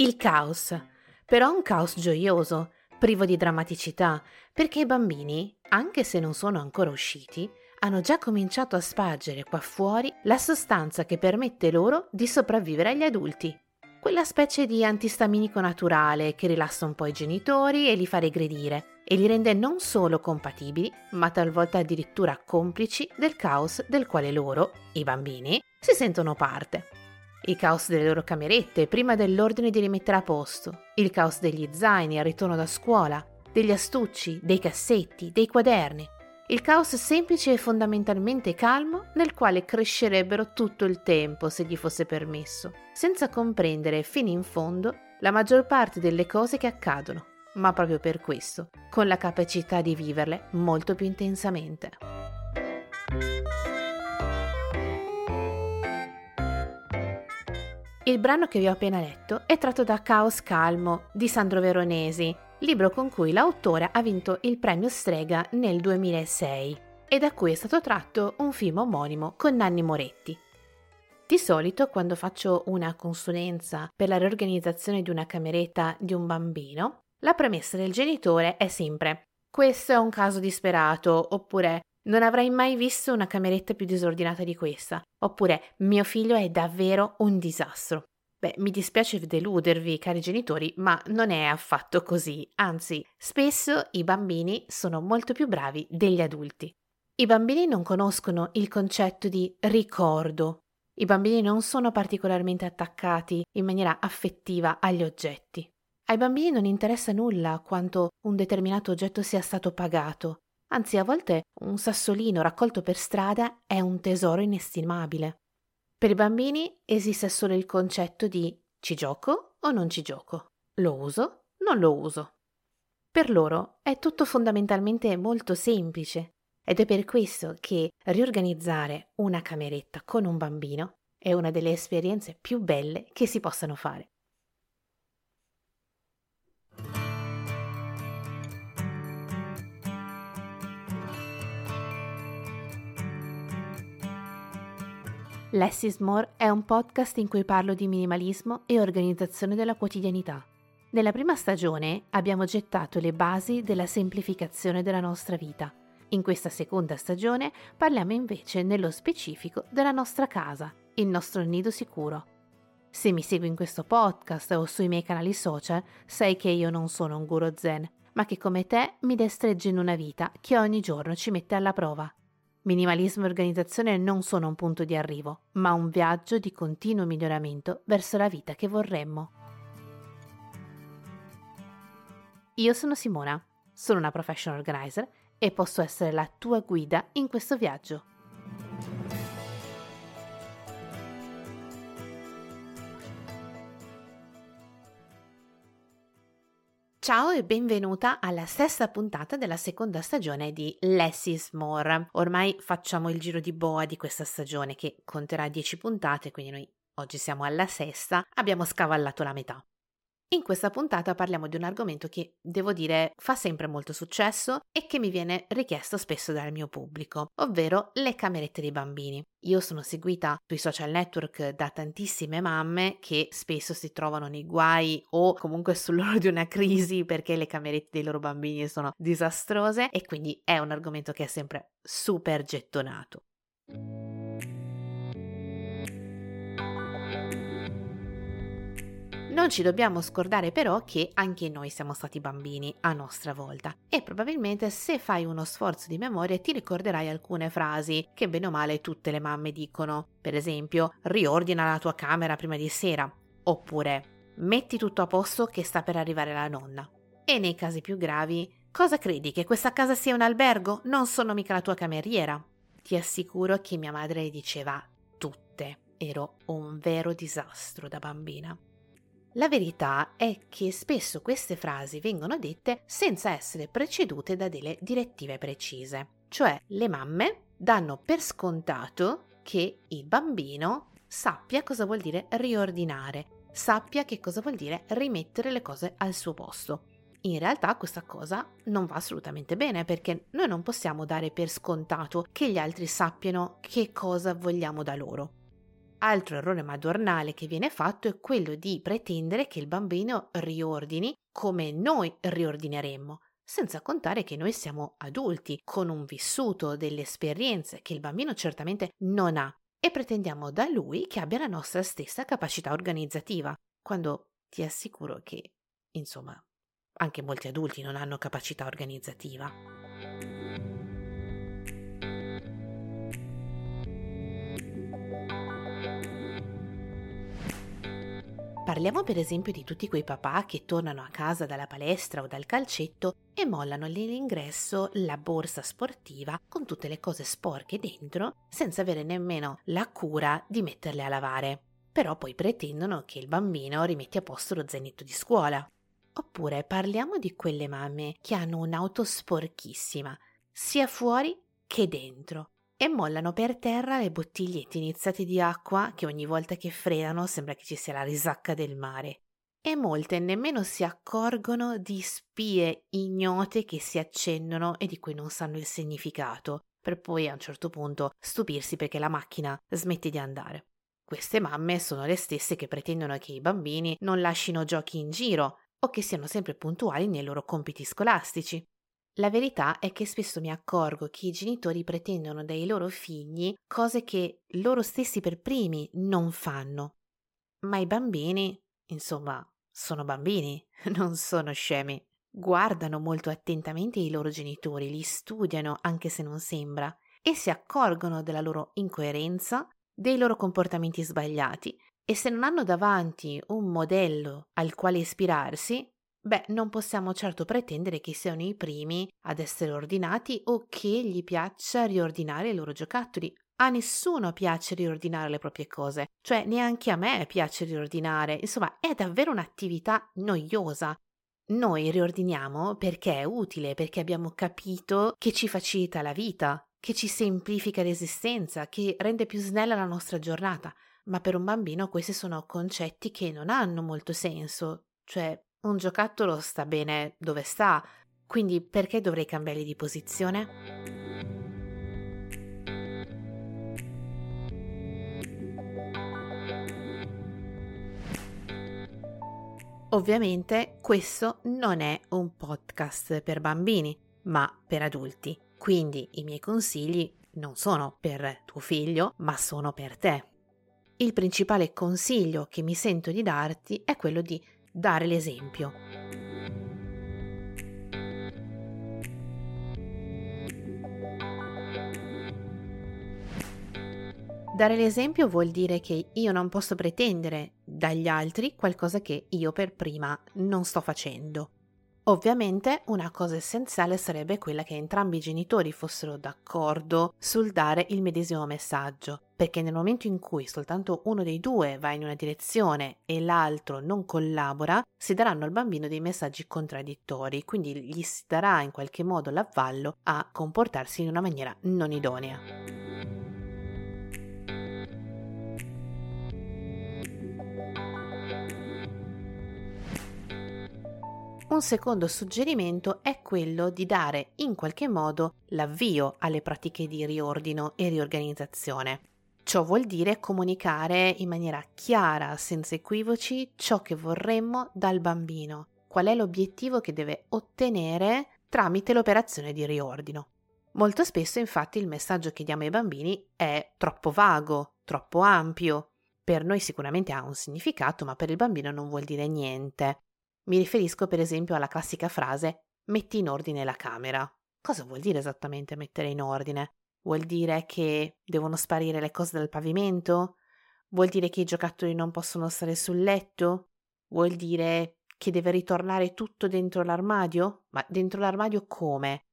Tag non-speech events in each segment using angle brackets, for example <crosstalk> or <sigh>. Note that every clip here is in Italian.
Il caos. Però un caos gioioso, privo di drammaticità, perché i bambini, anche se non sono ancora usciti, hanno già cominciato a spargere qua fuori la sostanza che permette loro di sopravvivere agli adulti. Quella specie di antistaminico naturale che rilassa un po' i genitori e li fa regredire e li rende non solo compatibili, ma talvolta addirittura complici del caos del quale loro, i bambini, si sentono parte. Il caos delle loro camerette prima dell'ordine di rimettere a posto, il caos degli zaini al ritorno da scuola, degli astucci, dei cassetti, dei quaderni, il caos semplice e fondamentalmente calmo nel quale crescerebbero tutto il tempo se gli fosse permesso, senza comprendere fino in fondo la maggior parte delle cose che accadono, ma proprio per questo, con la capacità di viverle molto più intensamente. Il brano che vi ho appena letto è tratto da Caos Calmo di Sandro Veronesi, libro con cui l'autore ha vinto il premio Strega nel 2006 e da cui è stato tratto un film omonimo con Nanni Moretti. Di solito quando faccio una consulenza per la riorganizzazione di una cameretta di un bambino, la premessa del genitore è sempre questo è un caso disperato oppure non avrei mai visto una cameretta più disordinata di questa oppure mio figlio è davvero un disastro. Beh, mi dispiace deludervi, cari genitori, ma non è affatto così, anzi, spesso i bambini sono molto più bravi degli adulti. I bambini non conoscono il concetto di ricordo. I bambini non sono particolarmente attaccati in maniera affettiva agli oggetti. Ai bambini non interessa nulla quanto un determinato oggetto sia stato pagato. Anzi, a volte un sassolino raccolto per strada è un tesoro inestimabile. Per i bambini esiste solo il concetto di ci gioco o non ci gioco, lo uso, non lo uso. Per loro è tutto fondamentalmente molto semplice ed è per questo che riorganizzare una cameretta con un bambino è una delle esperienze più belle che si possano fare. Less More è un podcast in cui parlo di minimalismo e organizzazione della quotidianità. Nella prima stagione abbiamo gettato le basi della semplificazione della nostra vita. In questa seconda stagione parliamo invece nello specifico della nostra casa, il nostro nido sicuro. Se mi segui in questo podcast o sui miei canali social, sai che io non sono un guru zen, ma che come te mi destregge in una vita che ogni giorno ci mette alla prova. Minimalismo e organizzazione non sono un punto di arrivo, ma un viaggio di continuo miglioramento verso la vita che vorremmo. Io sono Simona, sono una professional organizer e posso essere la tua guida in questo viaggio. Ciao e benvenuta alla sesta puntata della seconda stagione di Less More. Ormai facciamo il giro di boa di questa stagione che conterà 10 puntate, quindi noi oggi siamo alla sesta, abbiamo scavallato la metà. In questa puntata parliamo di un argomento che, devo dire, fa sempre molto successo e che mi viene richiesto spesso dal mio pubblico, ovvero le camerette dei bambini. Io sono seguita sui social network da tantissime mamme che spesso si trovano nei guai o comunque sull'oro di una crisi perché le camerette dei loro bambini sono disastrose e quindi è un argomento che è sempre super gettonato. Non ci dobbiamo scordare però che anche noi siamo stati bambini a nostra volta e probabilmente se fai uno sforzo di memoria ti ricorderai alcune frasi che bene o male tutte le mamme dicono. Per esempio, riordina la tua camera prima di sera oppure metti tutto a posto che sta per arrivare la nonna. E nei casi più gravi, Cosa credi che questa casa sia un albergo? Non sono mica la tua cameriera. Ti assicuro che mia madre le diceva tutte. Ero un vero disastro da bambina. La verità è che spesso queste frasi vengono dette senza essere precedute da delle direttive precise, cioè le mamme danno per scontato che il bambino sappia cosa vuol dire riordinare, sappia che cosa vuol dire rimettere le cose al suo posto. In realtà questa cosa non va assolutamente bene perché noi non possiamo dare per scontato che gli altri sappiano che cosa vogliamo da loro. Altro errore madornale che viene fatto è quello di pretendere che il bambino riordini come noi riordineremmo, senza contare che noi siamo adulti, con un vissuto, delle esperienze che il bambino certamente non ha, e pretendiamo da lui che abbia la nostra stessa capacità organizzativa, quando ti assicuro che, insomma, anche molti adulti non hanno capacità organizzativa. Parliamo per esempio di tutti quei papà che tornano a casa dalla palestra o dal calcetto e mollano all'ingresso la borsa sportiva con tutte le cose sporche dentro senza avere nemmeno la cura di metterle a lavare. Però poi pretendono che il bambino rimetti a posto lo zainetto di scuola. Oppure parliamo di quelle mamme che hanno un'auto sporchissima, sia fuori che dentro e mollano per terra le bottigliette iniziate di acqua che ogni volta che fredano sembra che ci sia la risacca del mare. E molte nemmeno si accorgono di spie ignote che si accendono e di cui non sanno il significato, per poi a un certo punto stupirsi perché la macchina smette di andare. Queste mamme sono le stesse che pretendono che i bambini non lasciino giochi in giro o che siano sempre puntuali nei loro compiti scolastici. La verità è che spesso mi accorgo che i genitori pretendono dai loro figli cose che loro stessi per primi non fanno. Ma i bambini, insomma, sono bambini, <laughs> non sono scemi. Guardano molto attentamente i loro genitori, li studiano anche se non sembra, e si accorgono della loro incoerenza, dei loro comportamenti sbagliati, e se non hanno davanti un modello al quale ispirarsi, Beh, non possiamo certo pretendere che siano i primi ad essere ordinati o che gli piaccia riordinare i loro giocattoli. A nessuno piace riordinare le proprie cose, cioè neanche a me piace riordinare, insomma è davvero un'attività noiosa. Noi riordiniamo perché è utile, perché abbiamo capito che ci facilita la vita, che ci semplifica l'esistenza, che rende più snella la nostra giornata, ma per un bambino questi sono concetti che non hanno molto senso, cioè un giocattolo sta bene dove sta, quindi perché dovrei cambiargli di posizione? Ovviamente questo non è un podcast per bambini, ma per adulti. Quindi i miei consigli non sono per tuo figlio, ma sono per te. Il principale consiglio che mi sento di darti è quello di dare l'esempio. Dare l'esempio vuol dire che io non posso pretendere dagli altri qualcosa che io per prima non sto facendo. Ovviamente una cosa essenziale sarebbe quella che entrambi i genitori fossero d'accordo sul dare il medesimo messaggio, perché nel momento in cui soltanto uno dei due va in una direzione e l'altro non collabora, si daranno al bambino dei messaggi contraddittori, quindi gli si darà in qualche modo l'avvallo a comportarsi in una maniera non idonea. Un secondo suggerimento è quello di dare in qualche modo l'avvio alle pratiche di riordino e riorganizzazione. Ciò vuol dire comunicare in maniera chiara, senza equivoci, ciò che vorremmo dal bambino, qual è l'obiettivo che deve ottenere tramite l'operazione di riordino. Molto spesso infatti il messaggio che diamo ai bambini è troppo vago, troppo ampio. Per noi sicuramente ha un significato, ma per il bambino non vuol dire niente. Mi riferisco per esempio alla classica frase metti in ordine la camera. Cosa vuol dire esattamente mettere in ordine? Vuol dire che devono sparire le cose dal pavimento? Vuol dire che i giocattoli non possono stare sul letto? Vuol dire Che deve ritornare tutto dentro l'armadio? Ma dentro l'armadio come?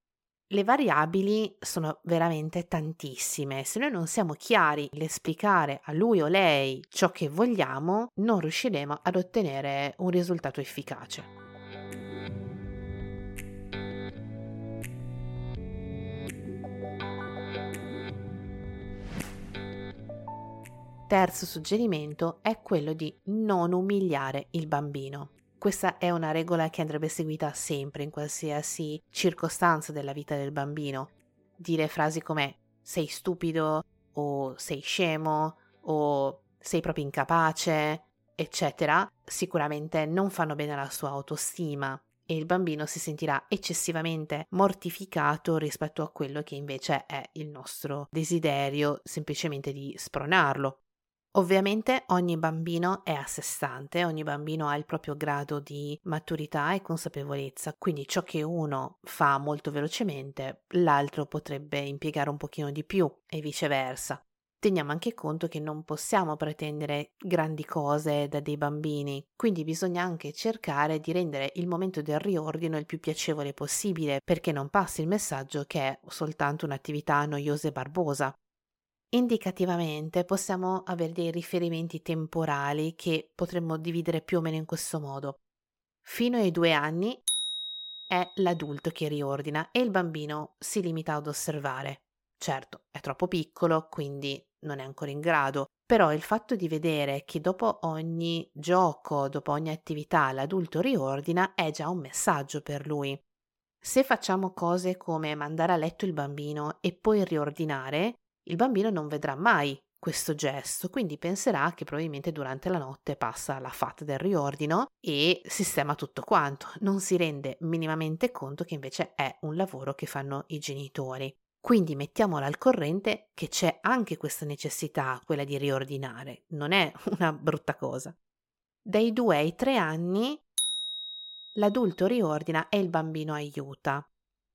Le variabili sono veramente tantissime. Se noi non siamo chiari nell'esplicare a lui o lei ciò che vogliamo, non riusciremo ad ottenere un risultato efficace. Terzo suggerimento è quello di non umiliare il bambino. Questa è una regola che andrebbe seguita sempre in qualsiasi circostanza della vita del bambino. Dire frasi come sei stupido o sei scemo o sei proprio incapace, eccetera, sicuramente non fanno bene alla sua autostima e il bambino si sentirà eccessivamente mortificato rispetto a quello che invece è il nostro desiderio semplicemente di spronarlo. Ovviamente ogni bambino è a sé stante, ogni bambino ha il proprio grado di maturità e consapevolezza, quindi ciò che uno fa molto velocemente, l'altro potrebbe impiegare un pochino di più e viceversa. Teniamo anche conto che non possiamo pretendere grandi cose da dei bambini, quindi bisogna anche cercare di rendere il momento del riordino il più piacevole possibile, perché non passi il messaggio che è soltanto un'attività noiosa e barbosa. Indicativamente possiamo avere dei riferimenti temporali che potremmo dividere più o meno in questo modo. Fino ai due anni è l'adulto che riordina e il bambino si limita ad osservare. Certo, è troppo piccolo, quindi non è ancora in grado, però il fatto di vedere che dopo ogni gioco, dopo ogni attività l'adulto riordina è già un messaggio per lui. Se facciamo cose come mandare a letto il bambino e poi riordinare, il bambino non vedrà mai questo gesto, quindi penserà che probabilmente durante la notte passa la fatta del riordino e sistema tutto quanto, non si rende minimamente conto che invece è un lavoro che fanno i genitori. Quindi mettiamola al corrente che c'è anche questa necessità, quella di riordinare, non è <laughs> una brutta cosa. Dai due ai tre anni l'adulto riordina e il bambino aiuta.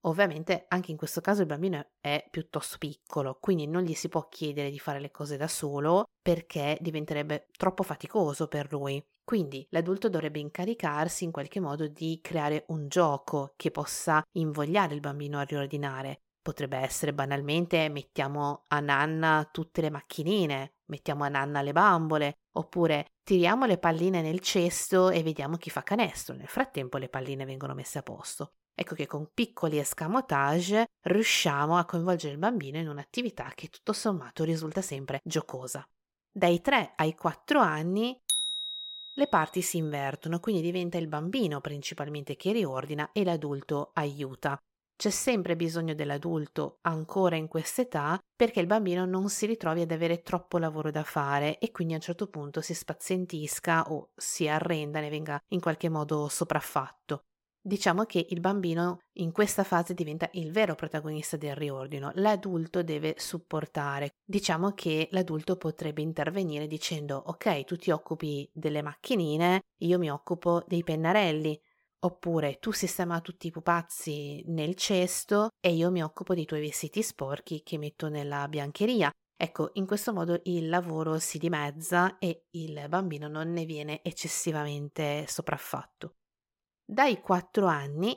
Ovviamente anche in questo caso il bambino è piuttosto piccolo, quindi non gli si può chiedere di fare le cose da solo perché diventerebbe troppo faticoso per lui. Quindi l'adulto dovrebbe incaricarsi in qualche modo di creare un gioco che possa invogliare il bambino a riordinare. Potrebbe essere banalmente mettiamo a nanna tutte le macchinine, mettiamo a nanna le bambole, oppure tiriamo le palline nel cesto e vediamo chi fa canestro. Nel frattempo le palline vengono messe a posto. Ecco che con piccoli escamotage riusciamo a coinvolgere il bambino in un'attività che tutto sommato risulta sempre giocosa. Dai 3 ai 4 anni le parti si invertono, quindi diventa il bambino principalmente che riordina e l'adulto aiuta. C'è sempre bisogno dell'adulto ancora in quest'età perché il bambino non si ritrovi ad avere troppo lavoro da fare e quindi a un certo punto si spazientisca o si arrenda, ne venga in qualche modo sopraffatto. Diciamo che il bambino in questa fase diventa il vero protagonista del riordino, l'adulto deve supportare. Diciamo che l'adulto potrebbe intervenire dicendo ok, tu ti occupi delle macchinine, io mi occupo dei pennarelli, oppure tu sistema tutti i pupazzi nel cesto e io mi occupo dei tuoi vestiti sporchi che metto nella biancheria. Ecco, in questo modo il lavoro si dimezza e il bambino non ne viene eccessivamente sopraffatto. Dai 4 anni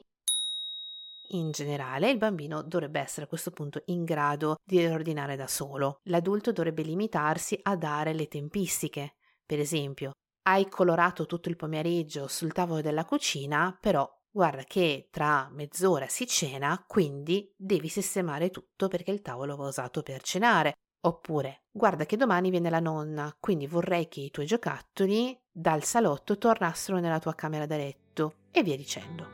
in generale, il bambino dovrebbe essere a questo punto in grado di riordinare da solo. L'adulto dovrebbe limitarsi a dare le tempistiche. Per esempio, hai colorato tutto il pomeriggio sul tavolo della cucina, però guarda che tra mezz'ora si cena, quindi devi sistemare tutto perché il tavolo va usato per cenare. Oppure, guarda che domani viene la nonna, quindi vorrei che i tuoi giocattoli dal salotto tornassero nella tua camera da letto e via dicendo.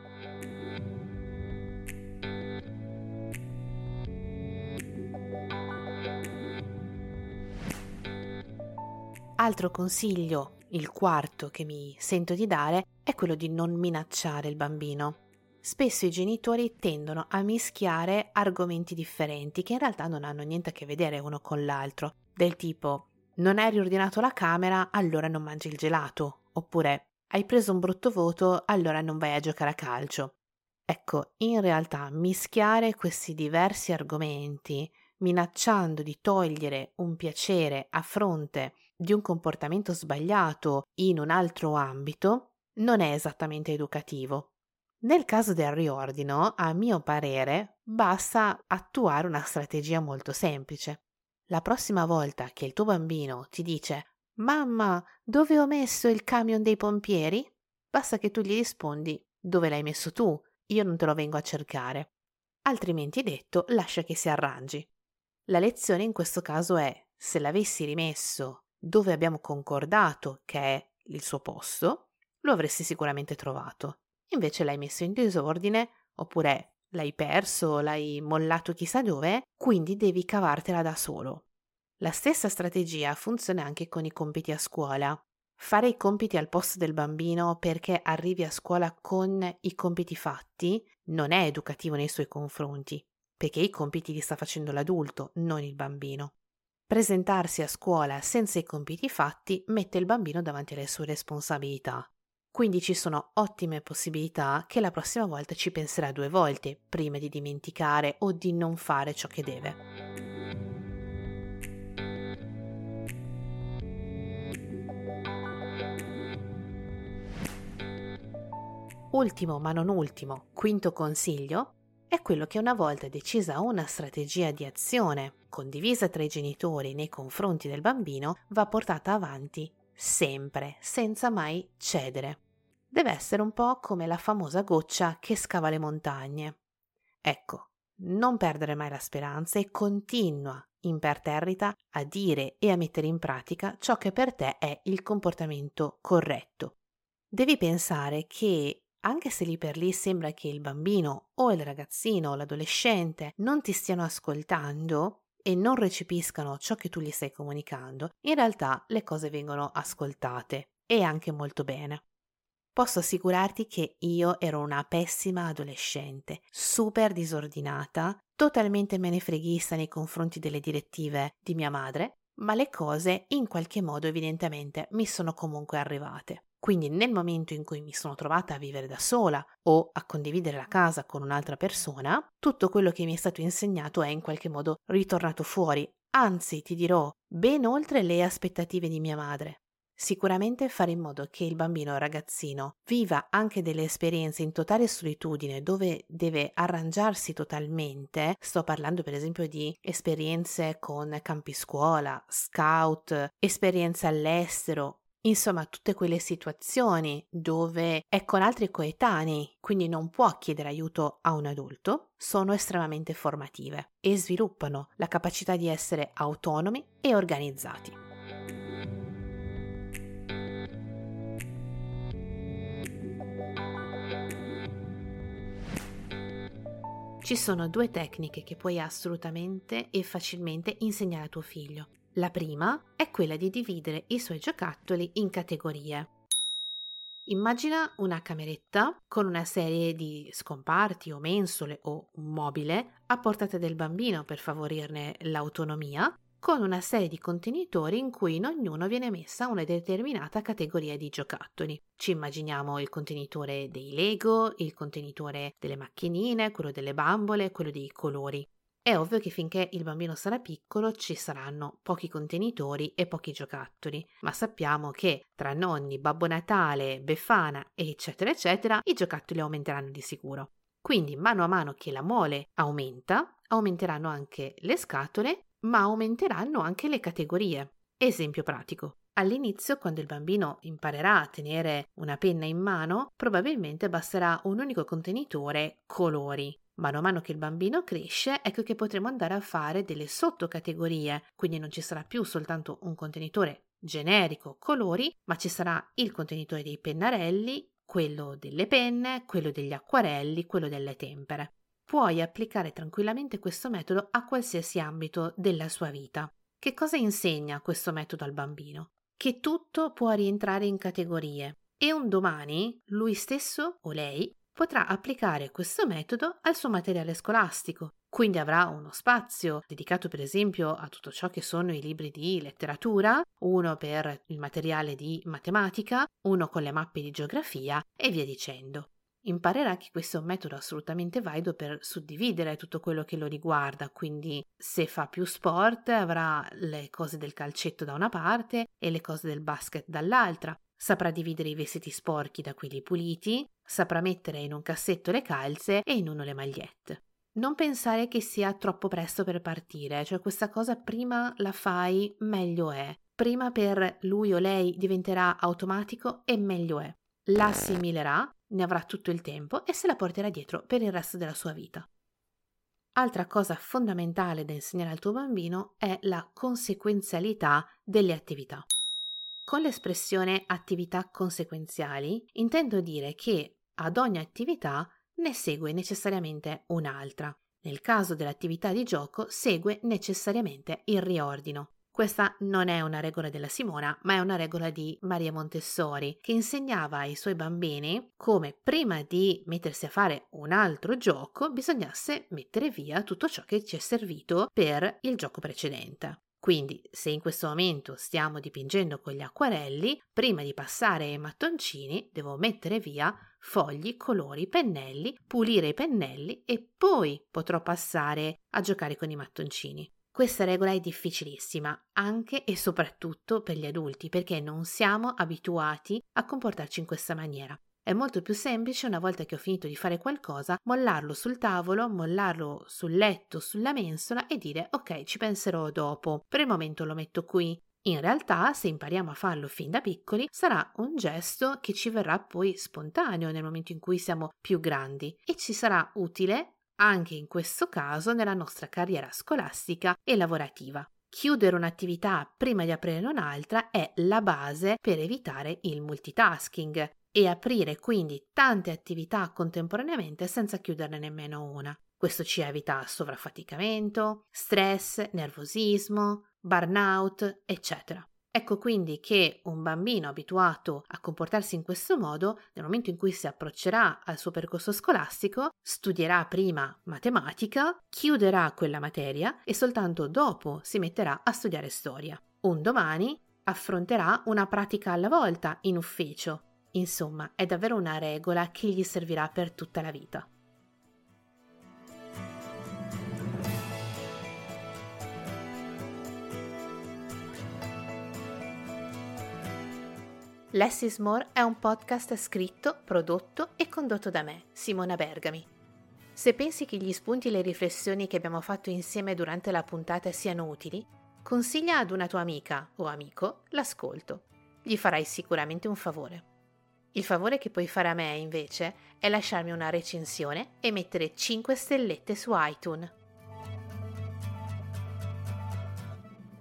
Altro consiglio, il quarto che mi sento di dare, è quello di non minacciare il bambino. Spesso i genitori tendono a mischiare argomenti differenti che in realtà non hanno niente a che vedere uno con l'altro, del tipo non hai riordinato la camera, allora non mangi il gelato, oppure hai preso un brutto voto, allora non vai a giocare a calcio. Ecco, in realtà mischiare questi diversi argomenti, minacciando di togliere un piacere a fronte di un comportamento sbagliato in un altro ambito, non è esattamente educativo. Nel caso del riordino, a mio parere, basta attuare una strategia molto semplice. La prossima volta che il tuo bambino ti dice Mamma, dove ho messo il camion dei pompieri? Basta che tu gli rispondi Dove l'hai messo tu? Io non te lo vengo a cercare. Altrimenti detto, lascia che si arrangi. La lezione in questo caso è se l'avessi rimesso dove abbiamo concordato che è il suo posto, lo avresti sicuramente trovato. Invece l'hai messo in disordine oppure l'hai perso, l'hai mollato chissà dove, quindi devi cavartela da solo. La stessa strategia funziona anche con i compiti a scuola. Fare i compiti al posto del bambino perché arrivi a scuola con i compiti fatti non è educativo nei suoi confronti, perché i compiti li sta facendo l'adulto, non il bambino. Presentarsi a scuola senza i compiti fatti mette il bambino davanti alle sue responsabilità. Quindi ci sono ottime possibilità che la prossima volta ci penserà due volte prima di dimenticare o di non fare ciò che deve. Ultimo ma non ultimo, quinto consiglio, è quello che una volta decisa una strategia di azione condivisa tra i genitori nei confronti del bambino va portata avanti sempre, senza mai cedere. Deve essere un po' come la famosa goccia che scava le montagne. Ecco, non perdere mai la speranza e continua imperterrita a dire e a mettere in pratica ciò che per te è il comportamento corretto. Devi pensare che anche se lì per lì sembra che il bambino o il ragazzino o l'adolescente non ti stiano ascoltando e non recepiscano ciò che tu gli stai comunicando, in realtà le cose vengono ascoltate e anche molto bene. Posso assicurarti che io ero una pessima adolescente, super disordinata, totalmente menefreghista nei confronti delle direttive di mia madre, ma le cose in qualche modo evidentemente mi sono comunque arrivate. Quindi nel momento in cui mi sono trovata a vivere da sola o a condividere la casa con un'altra persona, tutto quello che mi è stato insegnato è in qualche modo ritornato fuori, anzi ti dirò, ben oltre le aspettative di mia madre. Sicuramente fare in modo che il bambino o ragazzino viva anche delle esperienze in totale solitudine dove deve arrangiarsi totalmente, sto parlando per esempio di esperienze con campi scuola, scout, esperienze all'estero Insomma, tutte quelle situazioni dove è con altri coetanei, quindi non può chiedere aiuto a un adulto, sono estremamente formative e sviluppano la capacità di essere autonomi e organizzati. Ci sono due tecniche che puoi assolutamente e facilmente insegnare a tuo figlio. La prima è quella di dividere i suoi giocattoli in categorie. Immagina una cameretta con una serie di scomparti o mensole o un mobile a portata del bambino per favorirne l'autonomia, con una serie di contenitori in cui in ognuno viene messa una determinata categoria di giocattoli. Ci immaginiamo il contenitore dei Lego, il contenitore delle macchinine, quello delle bambole, quello dei colori. È ovvio che finché il bambino sarà piccolo ci saranno pochi contenitori e pochi giocattoli, ma sappiamo che tra nonni, Babbo Natale, Befana, eccetera, eccetera, i giocattoli aumenteranno di sicuro. Quindi, mano a mano che la mole aumenta, aumenteranno anche le scatole, ma aumenteranno anche le categorie. Esempio pratico. All'inizio, quando il bambino imparerà a tenere una penna in mano, probabilmente basterà un unico contenitore colori, Mano a mano che il bambino cresce, ecco che potremo andare a fare delle sottocategorie, quindi non ci sarà più soltanto un contenitore generico colori, ma ci sarà il contenitore dei pennarelli, quello delle penne, quello degli acquarelli, quello delle tempere. Puoi applicare tranquillamente questo metodo a qualsiasi ambito della sua vita. Che cosa insegna questo metodo al bambino? Che tutto può rientrare in categorie e un domani lui stesso o lei potrà applicare questo metodo al suo materiale scolastico. Quindi avrà uno spazio dedicato per esempio a tutto ciò che sono i libri di letteratura, uno per il materiale di matematica, uno con le mappe di geografia e via dicendo. Imparerà che questo è un metodo assolutamente valido per suddividere tutto quello che lo riguarda, quindi se fa più sport avrà le cose del calcetto da una parte e le cose del basket dall'altra, saprà dividere i vestiti sporchi da quelli puliti, saprà mettere in un cassetto le calze e in uno le magliette. Non pensare che sia troppo presto per partire, cioè questa cosa prima la fai, meglio è. Prima per lui o lei diventerà automatico e meglio è. La assimilerà, ne avrà tutto il tempo e se la porterà dietro per il resto della sua vita. Altra cosa fondamentale da insegnare al tuo bambino è la conseguenzialità delle attività. Con l'espressione attività conseguenziali intendo dire che ad ogni attività ne segue necessariamente un'altra. Nel caso dell'attività di gioco segue necessariamente il riordino. Questa non è una regola della Simona, ma è una regola di Maria Montessori, che insegnava ai suoi bambini come prima di mettersi a fare un altro gioco bisognasse mettere via tutto ciò che ci è servito per il gioco precedente. Quindi, se in questo momento stiamo dipingendo con gli acquarelli, prima di passare ai mattoncini devo mettere via fogli, colori, pennelli, pulire i pennelli e poi potrò passare a giocare con i mattoncini. Questa regola è difficilissima, anche e soprattutto per gli adulti, perché non siamo abituati a comportarci in questa maniera. È molto più semplice, una volta che ho finito di fare qualcosa, mollarlo sul tavolo, mollarlo sul letto, sulla mensola e dire ok, ci penserò dopo. Per il momento lo metto qui. In realtà, se impariamo a farlo fin da piccoli, sarà un gesto che ci verrà poi spontaneo nel momento in cui siamo più grandi e ci sarà utile anche in questo caso nella nostra carriera scolastica e lavorativa. Chiudere un'attività prima di aprire un'altra è la base per evitare il multitasking e aprire quindi tante attività contemporaneamente senza chiuderne nemmeno una. Questo ci evita sovraffaticamento, stress, nervosismo, burnout, eccetera. Ecco quindi che un bambino abituato a comportarsi in questo modo, nel momento in cui si approccerà al suo percorso scolastico, studierà prima matematica, chiuderà quella materia e soltanto dopo si metterà a studiare storia. Un domani affronterà una pratica alla volta in ufficio Insomma, è davvero una regola che gli servirà per tutta la vita. Less is More è un podcast scritto, prodotto e condotto da me, Simona Bergami. Se pensi che gli spunti e le riflessioni che abbiamo fatto insieme durante la puntata siano utili, consiglia ad una tua amica o amico l'ascolto. Gli farai sicuramente un favore. Il favore che puoi fare a me, invece, è lasciarmi una recensione e mettere 5 stellette su iTunes.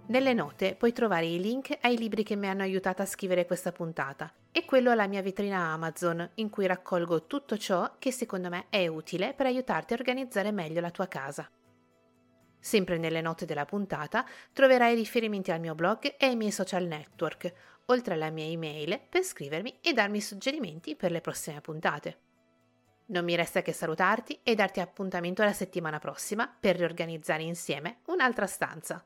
Nelle note puoi trovare i link ai libri che mi hanno aiutato a scrivere questa puntata e quello alla mia vetrina Amazon in cui raccolgo tutto ciò che secondo me è utile per aiutarti a organizzare meglio la tua casa. Sempre nelle note della puntata troverai riferimenti al mio blog e ai miei social network, oltre alla mia email per scrivermi e darmi suggerimenti per le prossime puntate. Non mi resta che salutarti e darti appuntamento la settimana prossima per riorganizzare insieme un'altra stanza.